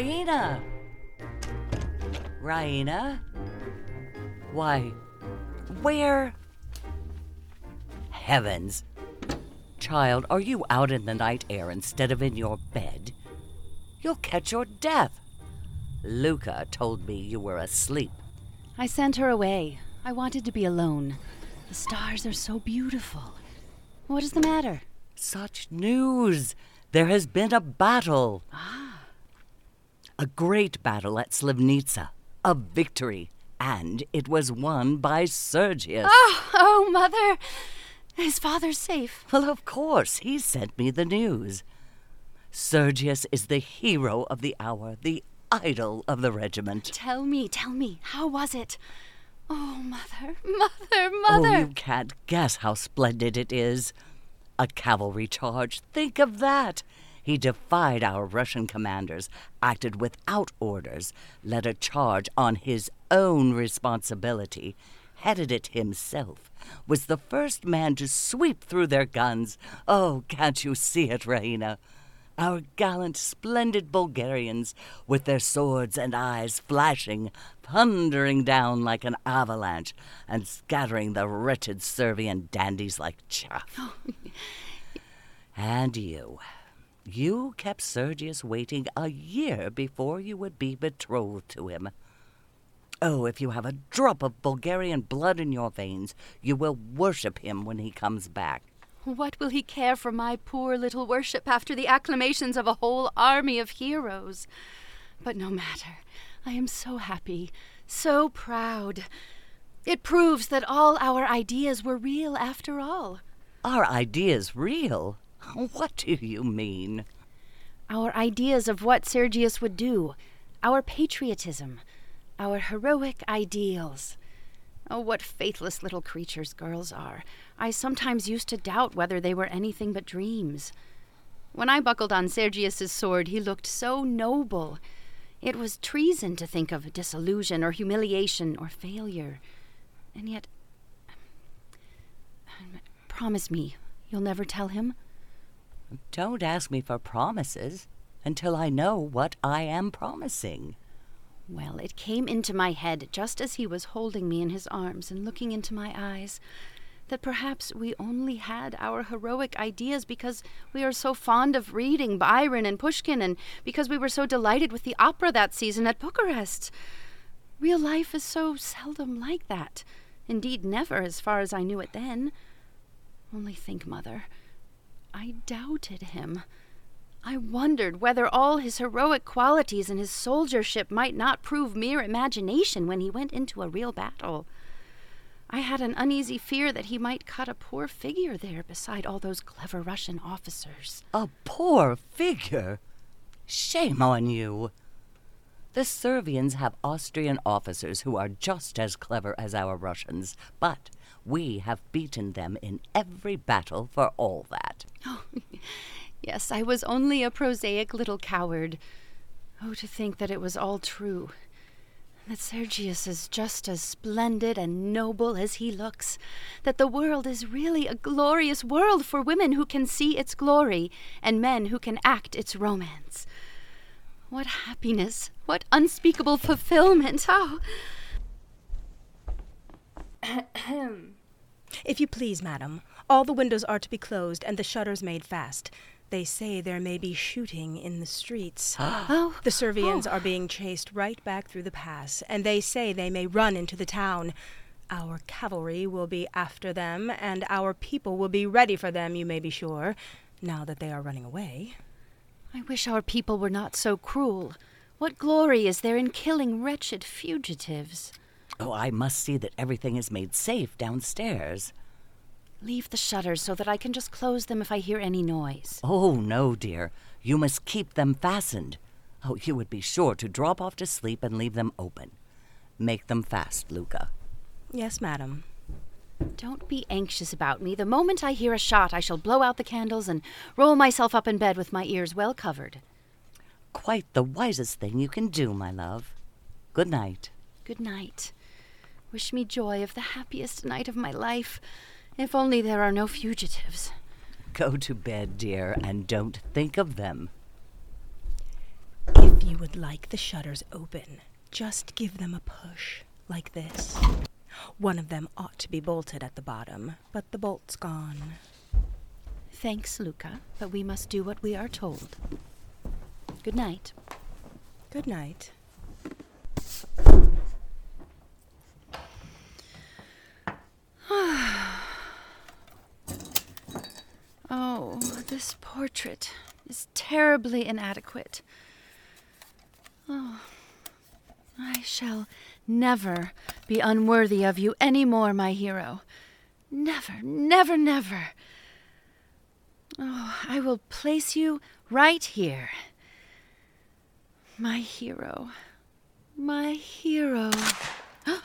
Raina! Raina? Why, where? Heavens! Child, are you out in the night air instead of in your bed? You'll catch your death. Louka told me you were asleep. I sent her away. I wanted to be alone. The stars are so beautiful. What is the matter? Such news! There has been a battle. Ah. A great battle at Slivnitsa. A victory. And it was won by Sergius. Oh, oh, Mother! His father's safe. Well, of course. He sent me the news. Sergius is the hero of the hour, the idol of the regiment. Tell me, tell me, how was it? Oh, Mother, Mother, Mother! Oh, you can't guess how splendid it is. A cavalry charge. Think of that. He defied our Russian commanders, acted without orders, led a charge on his own responsibility, headed it himself, was the first man to sweep through their guns. Oh, can't you see it, Raina? Our gallant, splendid Bulgarians, with their swords and eyes flashing, thundering down like an avalanche, and scattering the wretched Servian dandies like chaff. and you, you kept Sergius waiting a year before you would be betrothed to him. Oh, if you have a drop of Bulgarian blood in your veins, you will worship him when he comes back. What will he care for my poor little worship after the acclamations of a whole army of heroes? But no matter. I am so happy, so proud. It proves that all our ideas were real after all. Our ideas real? What do you mean? Our ideas of what Sergius would do, our patriotism, our heroic ideals. Oh, what faithless little creatures girls are. I sometimes used to doubt whether they were anything but dreams. When I buckled on Sergius's sword, he looked so noble. It was treason to think of disillusion or humiliation or failure. And yet. Promise me you'll never tell him? Don't ask me for promises until I know what I am promising. Well, it came into my head just as he was holding me in his arms and looking into my eyes that perhaps we only had our heroic ideas because we are so fond of reading Byron and Pushkin and because we were so delighted with the opera that season at Bucharest. Real life is so seldom like that. Indeed, never, as far as I knew it then. Only think, Mother. I doubted him. I wondered whether all his heroic qualities and his soldiership might not prove mere imagination when he went into a real battle. I had an uneasy fear that he might cut a poor figure there beside all those clever Russian officers. A poor figure? Shame on you! The Servians have Austrian officers who are just as clever as our Russians, but we have beaten them in every battle for all that. Oh, Yes, I was only a prosaic little coward. Oh, to think that it was all true. That Sergius is just as splendid and noble as he looks. That the world is really a glorious world for women who can see its glory and men who can act its romance. What happiness! What unspeakable fulfillment! Oh! If you please, madam, all the windows are to be closed and the shutters made fast. They say there may be shooting in the streets. oh, the oh. Servians oh. are being chased right back through the pass, and they say they may run into the town. Our cavalry will be after them, and our people will be ready for them, you may be sure, now that they are running away. I wish our people were not so cruel. What glory is there in killing wretched fugitives? Oh, I must see that everything is made safe downstairs. Leave the shutters so that I can just close them if I hear any noise. Oh, no, dear. You must keep them fastened. Oh, you would be sure to drop off to sleep and leave them open. Make them fast, Louka. Yes, madam. Don't be anxious about me. The moment I hear a shot, I shall blow out the candles and roll myself up in bed with my ears well covered. Quite the wisest thing you can do, my love. Good night. Good night. Wish me joy of the happiest night of my life. If only there are no fugitives. Go to bed, dear, and don't think of them. If you would like the shutters open, just give them a push, like this. One of them ought to be bolted at the bottom, but the bolt's gone. Thanks, Louka, but we must do what we are told. Good night. Good night. Oh, this portrait is terribly inadequate. Oh, I shall never be unworthy of you any more, my hero. Never, never, never. Oh, I will place you right here. My hero. My hero. Oh,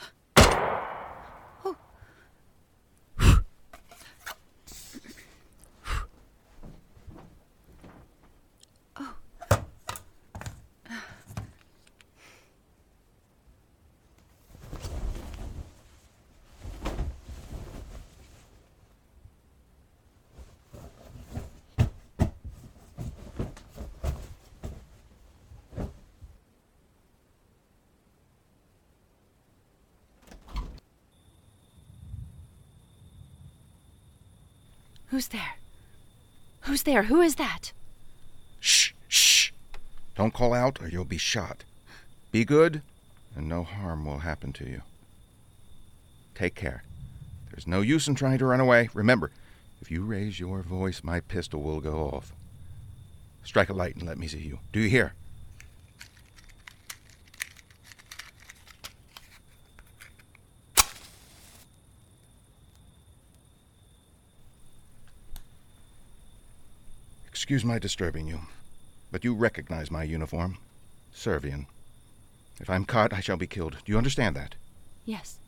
Who's there? Who's there? Who is that? Shh, shh. Don't call out or you'll be shot. Be good, and no harm will happen to you. Take care. There's no use in trying to run away. Remember, if you raise your voice, my pistol will go off. Strike a light and let me see you. Do you hear? Excuse my disturbing you, but you recognize my uniform. Servian. If I'm caught, I shall be killed. Do you understand that? Yes.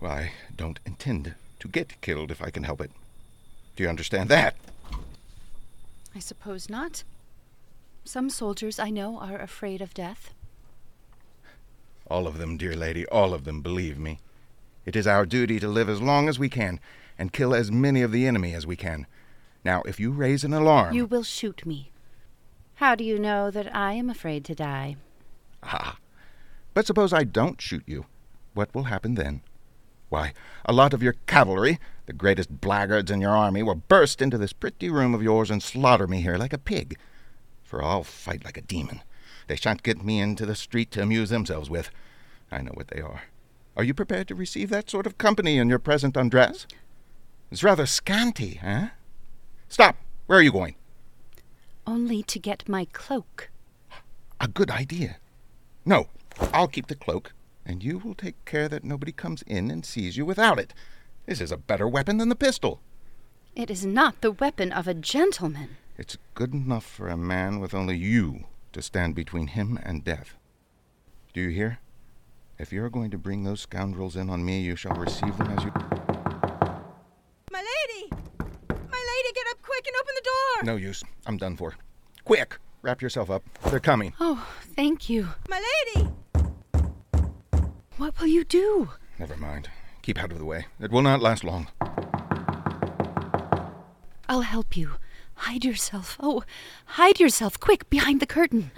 Well, I don't intend to get killed if I can help it. Do you understand that? I suppose not. Some soldiers I know are afraid of death. All of them, dear lady, all of them, believe me. It is our duty to live as long as we can and kill as many of the enemy as we can. Now, if you raise an alarm. You will shoot me. How do you know that I am afraid to die? Ah. But suppose I don't shoot you. What will happen then? Why, a lot of your cavalry, the greatest blackguards in your army, will burst into this pretty room of yours and slaughter me here like a pig. For I'll fight like a demon. They shan't get me into the street to amuse themselves with. I know what they are. Are you prepared to receive that sort of company in your present undress? It's rather scanty, eh? Stop! Where are you going? Only to get my cloak. A good idea. No, I'll keep the cloak, and you will take care that nobody comes in and sees you without it. This is a better weapon than the pistol. It is not the weapon of a gentleman. It's good enough for a man with only you to stand between him and death. Do you hear? If you're going to bring those scoundrels in on me, you shall receive them as you. My lady! My lady, get up quick and open the door! No use. I'm done for. Quick! Wrap yourself up. They're coming. Oh, thank you. My lady! What will you do? Never mind. Keep out of the way. It will not last long. I'll help you. Hide yourself. Oh, hide yourself quick behind the curtain.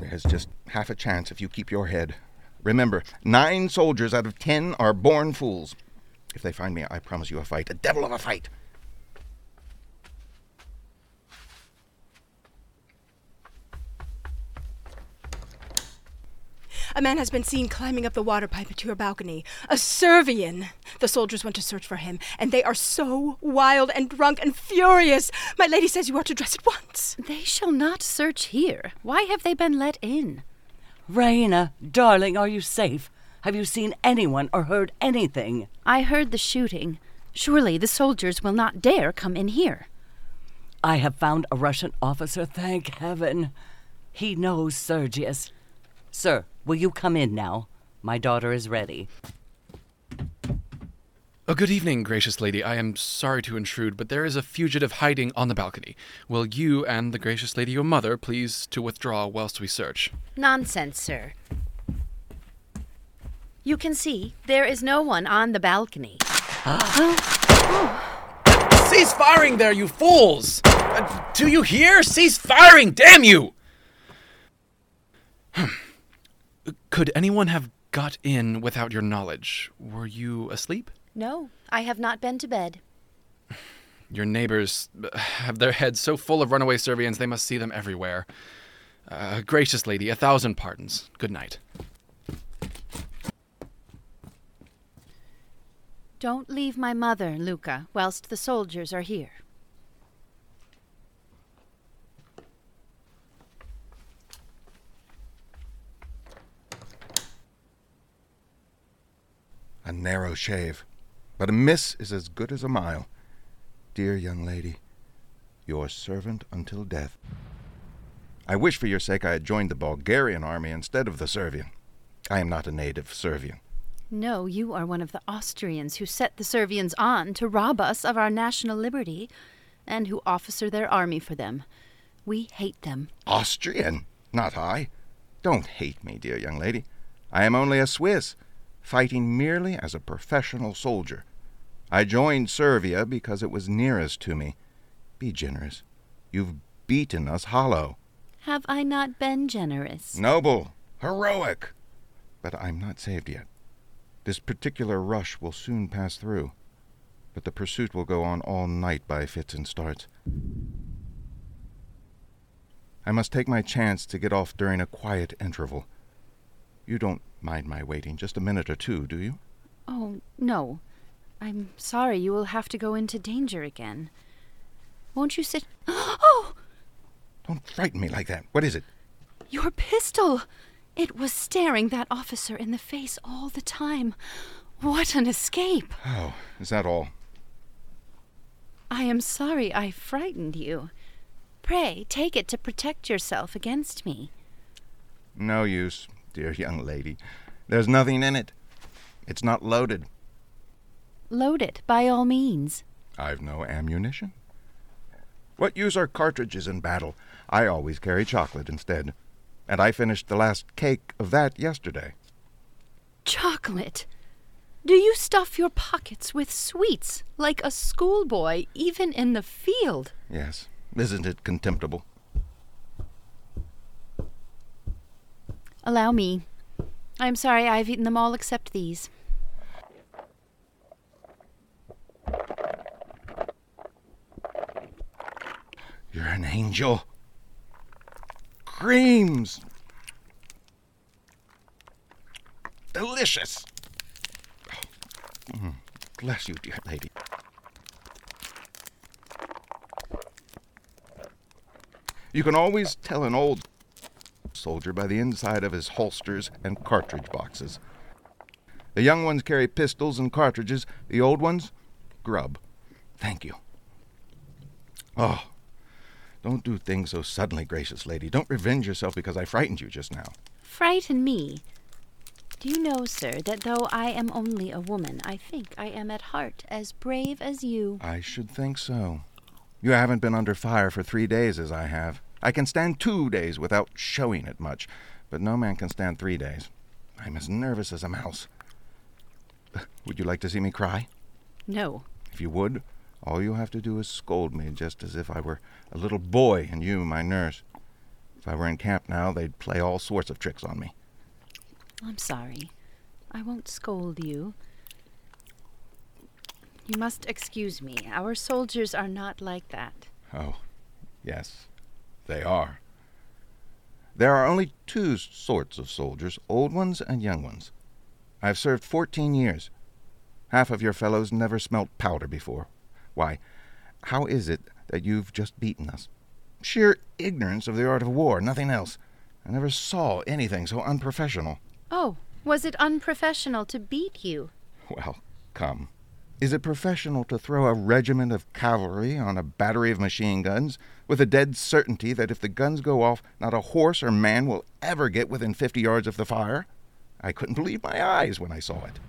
There's just half a chance if you keep your head. Remember, nine soldiers out of ten are born fools. If they find me, I promise you a fight. A devil of a fight. A man has been seen climbing up the water pipe to your balcony. A Servian! The soldiers went to search for him, and they are so wild and drunk and furious. My lady says you are to dress at once. They shall not search here. Why have they been let in? Raina, darling, are you safe? Have you seen anyone or heard anything? I heard the shooting. Surely the soldiers will not dare come in here. I have found a Russian officer, thank heaven. He knows Sergius. Sir, will you come in now? My daughter is ready. Oh, good evening, gracious lady. I am sorry to intrude, but there is a fugitive hiding on the balcony. Will you and the gracious lady your mother please to withdraw whilst we search? Nonsense, sir. You can see there is no one on the balcony. Cease firing there, you fools! Uh, do you hear? Cease firing, damn you! Could anyone have got in without your knowledge? Were you asleep? No, I have not been to bed. Your neighbors uh, have their heads so full of runaway Servians they must see them everywhere. Uh, gracious lady, a thousand pardons. Good night. Don't leave my mother, Louka, whilst the soldiers are here. A narrow shave, but a miss is as good as a mile. Dear young lady, your servant until death. I wish for your sake I had joined the Bulgarian army instead of the Servian. I am not a native Servian. No, you are one of the Austrians who set the Servians on to rob us of our national liberty, and who officer their army for them. We hate them. Austrian, not I. Don't hate me, dear young lady. I am only a Swiss, fighting merely as a professional soldier. I joined Servia because it was nearest to me. Be generous. You've beaten us hollow. Have I not been generous? Noble, heroic. But I'm not saved yet. This particular rush will soon pass through, but the pursuit will go on all night by fits and starts. I must take my chance to get off during a quiet interval. You don't mind my waiting just a minute or two, do you? Oh, no. I'm sorry you will have to go into danger again. Won't you sit? Oh! Don't frighten me like that. What is it? Your pistol! It was staring that officer in the face all the time. What an escape! Oh, is that all? I am sorry I frightened you. Pray take it to protect yourself against me. No use, dear young lady. There's nothing in it. It's not loaded. Load it, by all means. I've no ammunition. What use are cartridges in battle? I always carry chocolate instead. And I finished the last cake of that yesterday. Chocolate? Do you stuff your pockets with sweets like a schoolboy, even in the field? Yes. Isn't it contemptible? Allow me. I'm sorry I've eaten them all except these. You're an angel. Creams. Delicious. Mm, bless you, dear lady. You can always tell an old soldier by the inside of his holsters and cartridge boxes. The young ones carry pistols and cartridges, the old ones, grub. Thank you. Oh, don't do things so suddenly, gracious lady. Don't revenge yourself because I frightened you just now. Frighten me? Do you know, sir, that though I am only a woman, I think I am at heart as brave as you? I should think so. You haven't been under fire for three days as I have. I can stand two days without showing it much, but no man can stand three days. I'm as nervous as a mouse. Would you like to see me cry? No. If you would, all you have to do is scold me just as if I were a little boy and you my nurse. If I were in camp now, they'd play all sorts of tricks on me. I'm sorry. I won't scold you. You must excuse me. Our soldiers are not like that. Oh, yes, they are. There are only two sorts of soldiers old ones and young ones. I've served fourteen years. Half of your fellows never smelt powder before. Why, how is it that you've just beaten us? Sheer ignorance of the art of war, nothing else. I never saw anything so unprofessional. Oh, was it unprofessional to beat you? Well, come. Is it professional to throw a regiment of cavalry on a battery of machine guns with a dead certainty that if the guns go off, not a horse or man will ever get within fifty yards of the fire? I couldn't believe my eyes when I saw it.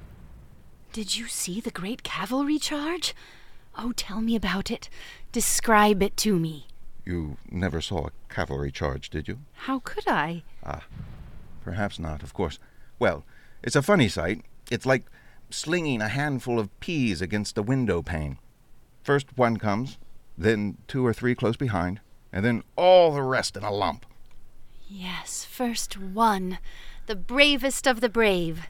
Did you see the great cavalry charge? Oh, tell me about it. Describe it to me. You never saw a cavalry charge, did you? How could I? Ah, perhaps not, of course. Well, it's a funny sight. It's like slinging a handful of peas against a window pane. First one comes, then two or three close behind, and then all the rest in a lump. Yes, first one. The bravest of the brave.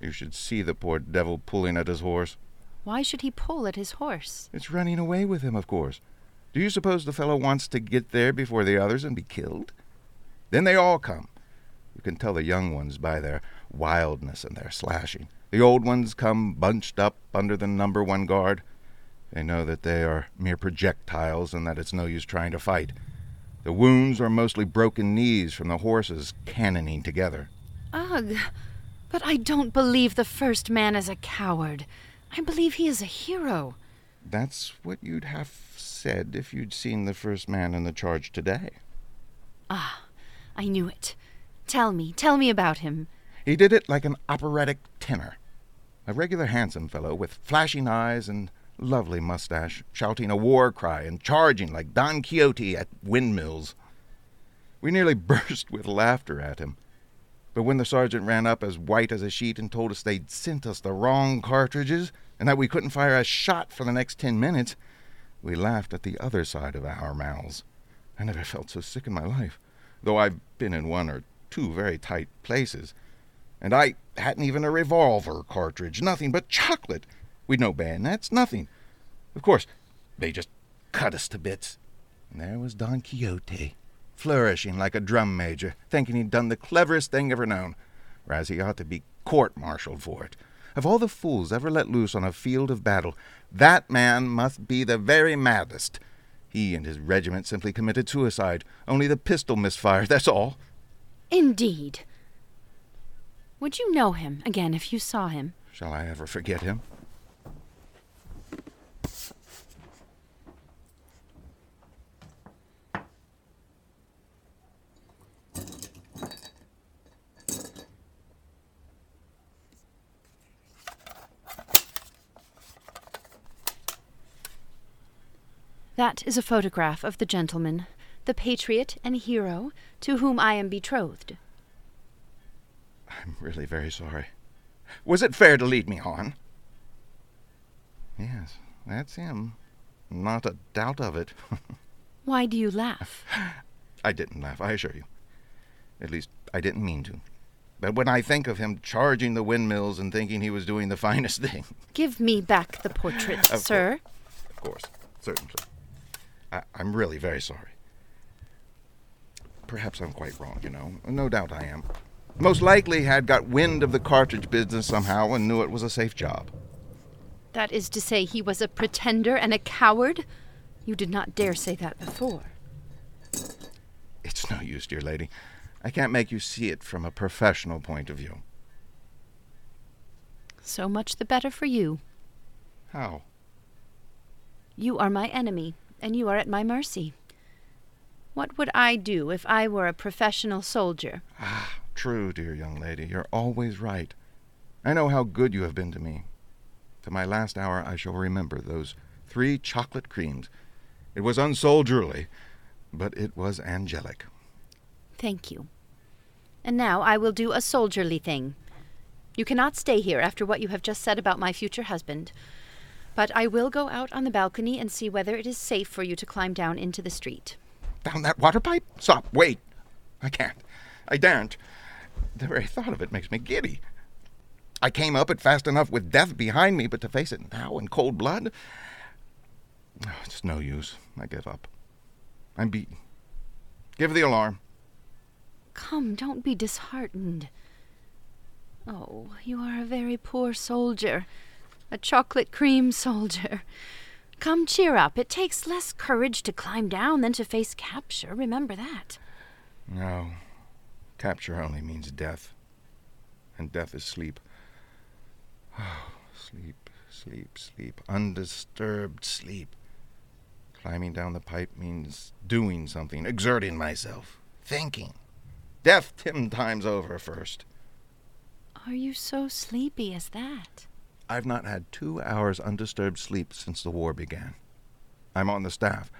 You should see the poor devil pulling at his horse. Why should he pull at his horse? It's running away with him, of course. Do you suppose the fellow wants to get there before the others and be killed? Then they all come. You can tell the young ones by their wildness and their slashing. The old ones come bunched up under the number one guard. They know that they are mere projectiles and that it's no use trying to fight. The wounds are mostly broken knees from the horses cannoning together. Ugh. But I don't believe the first man is a coward. I believe he is a hero. That's what you'd have said if you'd seen the first man in the charge today. Ah, I knew it. Tell me, tell me about him. He did it like an operatic tenor. A regular handsome fellow with flashing eyes and lovely mustache, shouting a war cry and charging like Don Quixote at windmills. We nearly burst with laughter at him. But when the sergeant ran up as white as a sheet and told us they'd sent us the wrong cartridges and that we couldn't fire a shot for the next ten minutes, we laughed at the other side of our mouths. I never felt so sick in my life, though I've been in one or two very tight places. And I hadn't even a revolver cartridge, nothing but chocolate. We'd no bayonets, nothing. Of course, they just cut us to bits. And there was Don Quixote, flourishing like a drum major, thinking he'd done the cleverest thing ever known, whereas he ought to be court-martialed for it. Of all the fools ever let loose on a field of battle, that man must be the very maddest. He and his regiment simply committed suicide. Only the pistol misfired, that's all. Indeed. Would you know him again if you saw him? Shall I ever forget him? That is a photograph of the gentleman, the patriot and hero to whom I am betrothed. I'm really very sorry. Was it fair to lead me on? Yes, that's him. Not a doubt of it. Why do you laugh? I didn't laugh, I assure you. At least, I didn't mean to. But when I think of him charging the windmills and thinking he was doing the finest thing, Give me back the portrait, sir. of course, certainly. I, I'm really very sorry. Perhaps I'm quite wrong, you know. No doubt I am. Most likely had got wind of the cartridge business somehow and knew it was a safe job. That is to say, he was a pretender and a coward? You did not dare say that before. It's no use, dear lady. I can't make you see it from a professional point of view. So much the better for you. How? You are my enemy, and you are at my mercy. What would I do if I were a professional soldier? Ah, true, dear young lady. You're always right. I know how good you have been to me. To my last hour, I shall remember those three chocolate creams. It was unsoldierly, but it was angelic. Thank you. And now I will do a soldierly thing. You cannot stay here after what you have just said about my future husband. But I will go out on the balcony and see whether it is safe for you to climb down into the street. Down that water pipe? Stop, wait. I can't. I daren't. The very thought of it makes me giddy. I came up it fast enough with death behind me, but to face it now in cold blood? Oh, it's no use. I give up. I'm beaten. Give the alarm. Come, don't be disheartened. Oh, you are a very poor soldier. A chocolate cream soldier. Come, cheer up. It takes less courage to climb down than to face capture. Remember that. No. Capture only means death. And death is sleep. Oh, sleep, sleep, sleep. Undisturbed sleep. Climbing down the pipe means doing something, exerting myself, thinking. Death ten times over first. Are you so sleepy as that? I've not had two hours undisturbed sleep since the war began. I'm on the staff.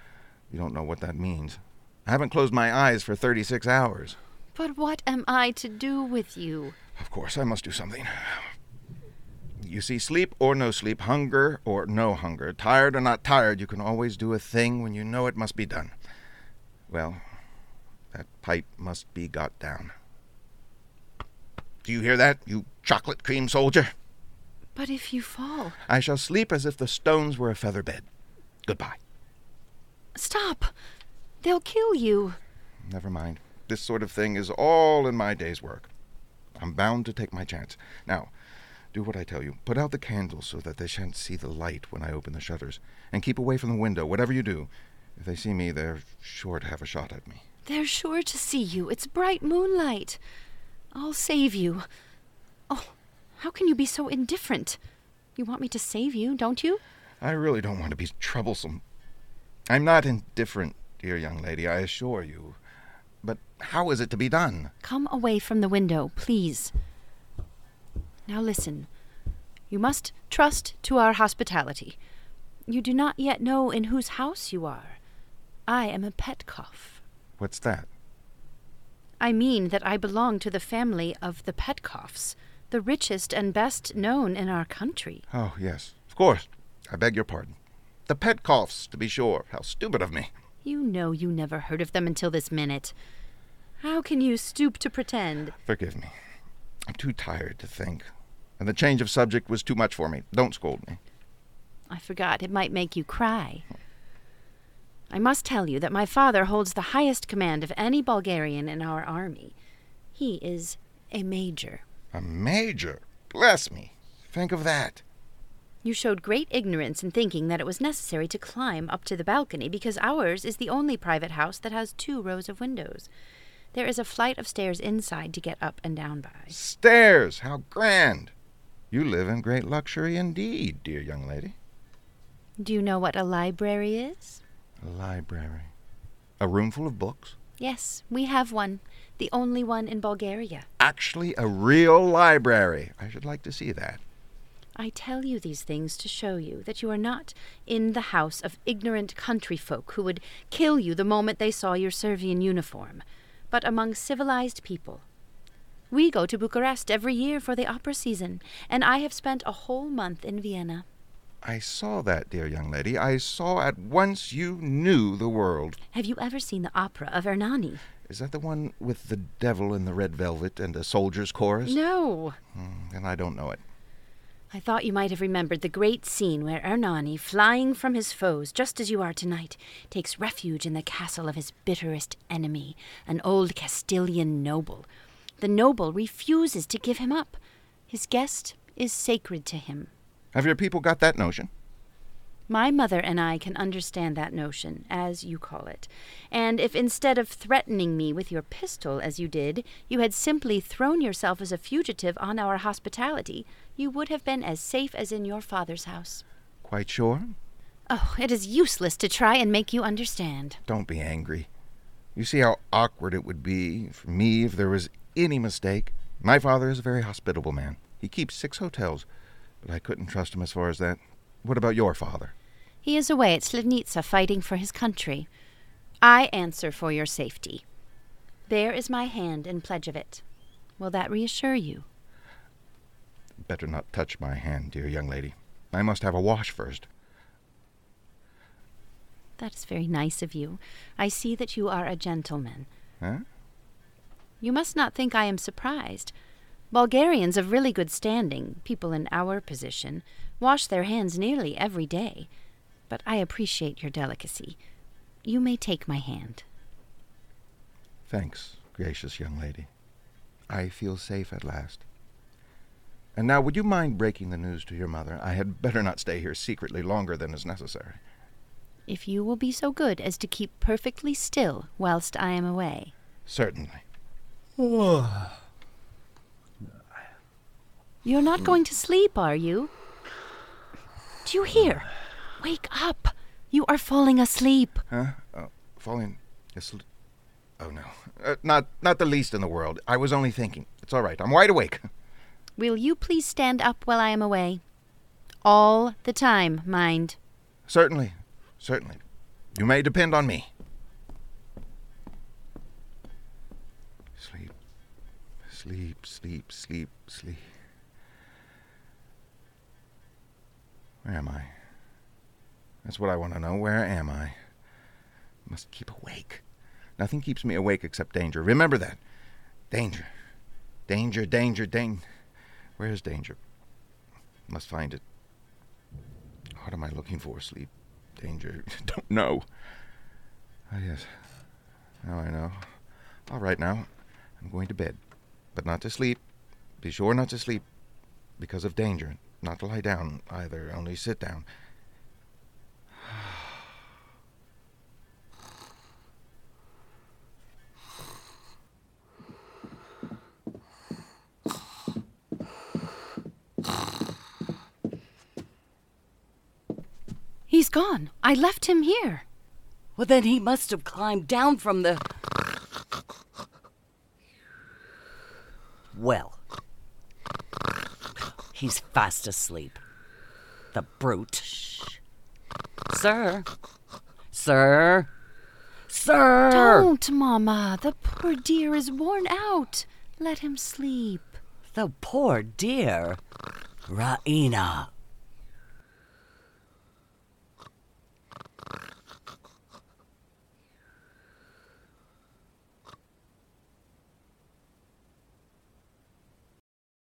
You don't know what that means. I haven't closed my eyes for 36 hours. But what am I to do with you? Of course, I must do something. You see, sleep or no sleep, hunger or no hunger, tired or not tired, you can always do a thing when you know it must be done. Well, That pipe must be got down. Do you hear that, you chocolate cream soldier? But if you fall. I shall sleep as if the stones were a feather bed. Goodbye. Stop! They'll kill you. Never mind. This sort of thing is all in my day's work. I'm bound to take my chance. Now, do what I tell you. Put out the candles so that they shan't see the light when I open the shutters. And keep away from the window, whatever you do. If they see me, they're sure to have a shot at me. They're sure to see you. It's bright moonlight. I'll save you. Oh, how can you be so indifferent? You want me to save you, don't you? I really don't want to be troublesome. I'm not indifferent, dear young lady, I assure you. But how is it to be done? Come away from the window, please. Now listen. You must trust to our hospitality. You do not yet know in whose house you are. I am a Petkoff. What's that? I mean that I belong to the family of the Petkoffs, the richest and best known in our country. Oh, yes. Of course. I beg your pardon. The Petkoffs, to be sure. How stupid of me. You know you never heard of them until this minute. How can you stoop to pretend? Forgive me. I'm too tired to think. And the change of subject was too much for me. Don't scold me. I forgot it might make you cry. I must tell you that my father holds the highest command of any Bulgarian in our army. He is a major. A major? Bless me. Think of that. You showed great ignorance in thinking that it was necessary to climb up to the balcony because ours is the only private house that has two rows of windows. There is a flight of stairs inside to get up and down by. Stairs! How grand! You live in great luxury indeed, dear young lady. Do you know what a library is? A library. A room full of books? Yes, we have one. The only one in Bulgaria. Actually, a real library. I should like to see that. I tell you these things to show you that you are not in the house of ignorant country folk who would kill you the moment they saw your Servian uniform, but among civilized people. We go to Bucharest every year for the opera season, and I have spent a whole month in Vienna. I saw that, dear young lady. I saw at once you knew the world. Have you ever seen the opera of Ernani? Is that the one with the devil in the red velvet and a soldier's chorus? No. Hmm, then I don't know it. I thought you might have remembered the great scene where Ernani, flying from his foes, just as you are tonight, takes refuge in the castle of his bitterest enemy, an old Castilian noble. The noble refuses to give him up. His guest is sacred to him. Have your people got that notion? My mother and I can understand that notion, as you call it. And if instead of threatening me with your pistol, as you did, you had simply thrown yourself as a fugitive on our hospitality, you would have been as safe as in your father's house. Quite sure? Oh, it is useless to try and make you understand. Don't be angry. You see how awkward it would be for me if there was any mistake. My father is a very hospitable man. He keeps six hotels, but I couldn't trust him as far as that. What about your father? He is away at Slivnitsa fighting for his country. I answer for your safety. There is my hand in pledge of it. Will that reassure you? Better not touch my hand, dear young lady. I must have a wash first. That is very nice of you. I see that you are a gentleman. Huh? You must not think I am surprised. Bulgarians of really good standing, people in our position, wash their hands nearly every day. But I appreciate your delicacy. You may take my hand. Thanks, gracious young lady. I feel safe at last. And now, would you mind breaking the news to your mother? I had better not stay here secretly longer than is necessary. If you will be so good as to keep perfectly still whilst I am away. Certainly. You're not going to sleep, are you? Do you hear? Wake up! You are falling asleep. Huh? Oh, falling asleep. Oh no, uh, not not the least in the world. I was only thinking. It's all right. I'm wide awake. Will you please stand up while I am away? All the time, mind. Certainly, certainly. You may depend on me. Sleep, sleep, sleep, sleep, sleep. Where am I? That's what I want to know. Where am I? Must keep awake. Nothing keeps me awake except danger. Remember that. Danger. Danger, danger, danger. Where's danger? Must find it. What am I looking for? Sleep. Danger. Don't know. Ah, yes. Now I know. All right, now. I'm going to bed. But not to sleep. Be sure not to sleep. Because of danger. Not to lie down either. Only sit down. He's gone. I left him here. Well, then he must have climbed down from the. Well, he's fast asleep. The brute. Sir. Sir. Sir. Don't, Mamma. The poor dear is worn out. Let him sleep. The poor dear. Raina.